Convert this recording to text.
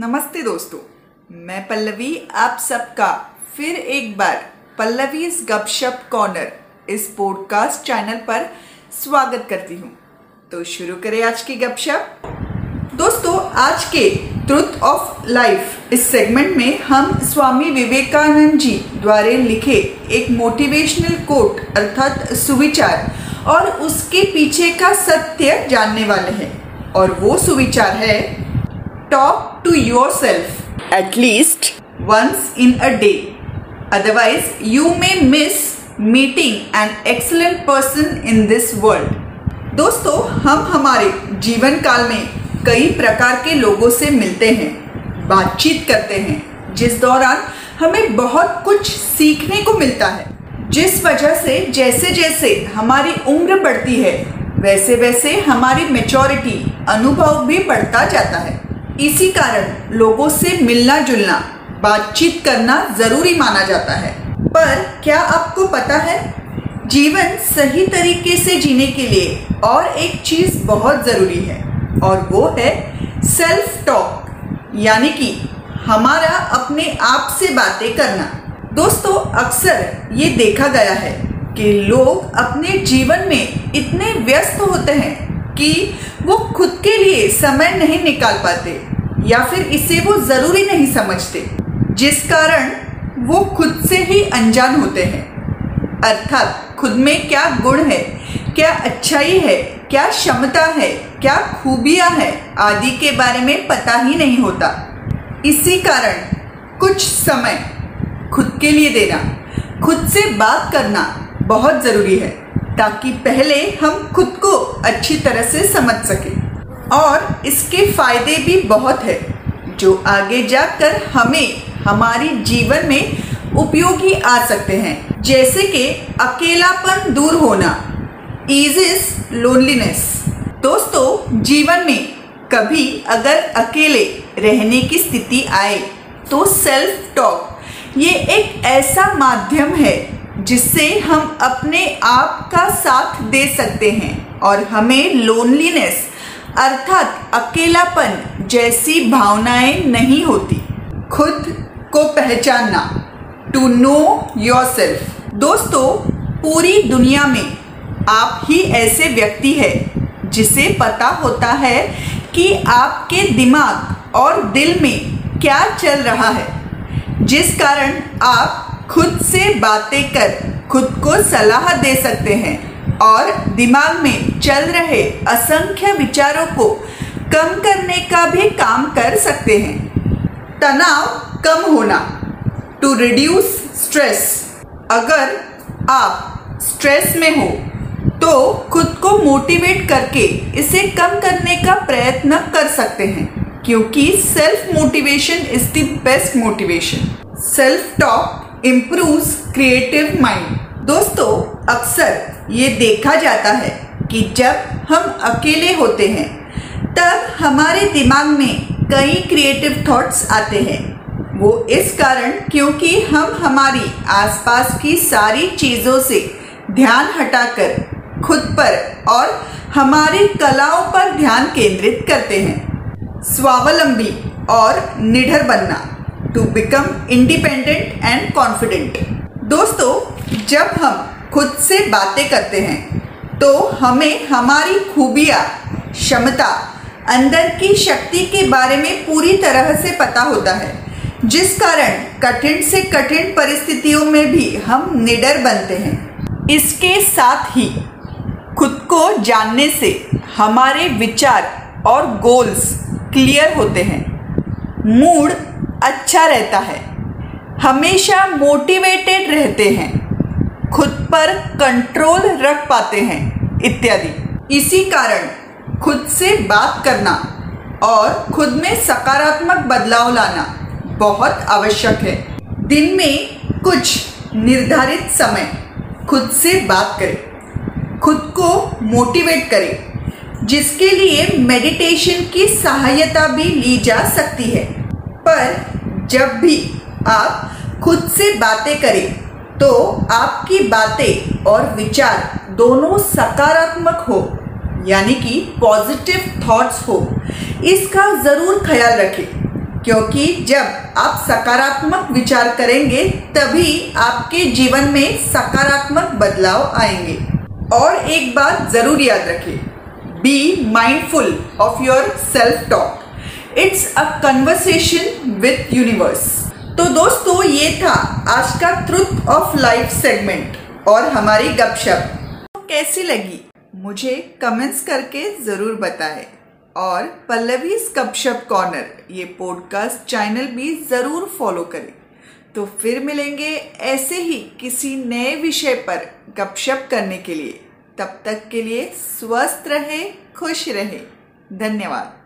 नमस्ते दोस्तों, मैं पल्लवी, आप सबका फिर एक बार पल्लवीज गपशप कॉर्नर इस पॉडकास्ट चैनल पर स्वागत करती हूँ। तो शुरू करें आज की गपशप। दोस्तों, आज के ट्रुथ ऑफ़ लाइफ इस सेगमेंट में हम स्वामी विवेकानंद जी द्वारा लिखे एक मोटिवेशनल कोट अर्थात सुविचार, और उसके पीछे का सत्य जानने वाले हैं। और वो सुविचार है Talk to yourself at least once in a day. Otherwise, you may miss meeting an excellent person in this world. दोस्तों हम हमारे जीवन काल में कई प्रकार के लोगों से मिलते हैं बातचीत करते हैं जिस दौरान हमें बहुत कुछ सीखने को मिलता है जिस वजह से जैसे जैसे हमारी उम्र बढ़ती है वैसे वैसे हमारी मेचोरिटी अनुभव भी बढ़ता जाता है इसी कारण लोगों से मिलना जुलना बातचीत करना ज़रूरी माना जाता है। पर क्या आपको पता है? जीवन सही तरीके से जीने के लिए और एक चीज़ बहुत ज़रूरी है, और वो है सेल्फ टॉक यानी कि हमारा अपने आप से बातें करना। दोस्तों, अक्सर ये देखा गया है कि लोग अपने जीवन में इतने व्यस्त होते हैं कि वो खुद के लिए समय नहीं निकाल पाते। या फिर इसे वो ज़रूरी नहीं समझते, जिस कारण वो खुद से ही अनजान होते हैं। अर्थात खुद में क्या गुण है, क्या अच्छाई है, क्या क्षमता है, क्या खूबियाँ है, आदि के बारे में पता ही नहीं होता। इसी कारण कुछ समय खुद के लिए देना, खुद से बात करना बहुत ज़रूरी है, ताकि पहले हम खुद को अच्छी तरह से समझ सकें। और इसके फ़ायदे भी बहुत है, जो आगे जाकर हमें हमारी जीवन में उपयोगी आ सकते हैं। जैसे कि अकेलापन दूर होना इज़ लोनलीनेस दोस्तों, जीवन में कभी अगर अकेले रहने की स्थिति आए तो सेल्फ टॉक ये एक ऐसा माध्यम है, जिससे हम अपने आप का साथ दे सकते हैं और हमें लोनलीनेस अर्थात अकेलापन जैसी भावनाएँ नहीं होती। खुद को पहचानना टू नो योर सेल्फ दोस्तों, पूरी दुनिया में आप ही ऐसे व्यक्ति है जिसे पता होता है कि आपके दिमाग और दिल में क्या चल रहा है, जिस कारण आप खुद से बातें कर, खुद को सलाह दे सकते हैं। और दिमाग में चल रहे असंख्य विचारों को कम करने का भी काम कर सकते हैं। तनाव कम होना। टू रिड्यूस स्ट्रेस अगर आप स्ट्रेस में हो तो खुद को मोटिवेट करके इसे कम करने का प्रयत्न कर सकते हैं, क्योंकि self motivation is the best motivation self talk improve creative mind दोस्तों, अक्सर ये देखा जाता है कि जब हम अकेले होते हैं, तब हमारे दिमाग में कई क्रिएटिव थॉट्स आते हैं। वो इस कारण क्योंकि हम हमारी आसपास की सारी चीज़ों से ध्यान हटाकर खुद पर और हमारी कलाओं पर ध्यान केंद्रित करते हैं। स्वावलंबी और निडर बनना to become independent and confident दोस्तों जब हम खुद से बातें करते हैं तो हमें हमारी खूबियाँ, क्षमता, अंदर की शक्ति के बारे में पूरी तरह से पता होता है, जिस कारण कठिन से कठिन परिस्थितियों में भी हम निडर बनते हैं। इसके साथ ही खुद को जानने से हमारे विचार और गोल्स क्लियर होते हैं। मूड अच्छा रहता है, हमेशा मोटिवेटेड रहते हैं। खुद पर कंट्रोल रख पाते हैं, इत्यादि। इसी कारण खुद से बात करना और खुद में सकारात्मक बदलाव लाना बहुत आवश्यक है। दिन में कुछ निर्धारित समय खुद से बात करें, खुद को मोटिवेट करें, जिसके लिए मेडिटेशन की सहायता भी ली जा सकती है। पर जब भी आप खुद से बातें करें तो आपकी बातें और विचार दोनों सकारात्मक हो, यानी कि पॉजिटिव थॉट्स हो। इसका ज़रूर ख्याल रखें, क्योंकि जब आप सकारात्मक विचार करेंगे, तभी आपके जीवन में सकारात्मक बदलाव आएँगे। और एक बात ज़रूर याद रखें be mindful of your self talk it's a conversation with universe तो दोस्तों, ये था आज का ट्रुथ ऑफ़ लाइफ सेगमेंट और हमारी गपशप। तो कैसी लगी? मुझे कमेंट्स करके ज़रूर बताएँ। और पल्लवी गपशप कॉर्नर ये पॉडकास्ट चैनल भी ज़रूर फॉलो करें। तो फिर मिलेंगे ऐसे ही किसी नए विषय पर गपशप करने के लिए। तब तक के लिए स्वस्थ रहे, खुश रहे। धन्यवाद।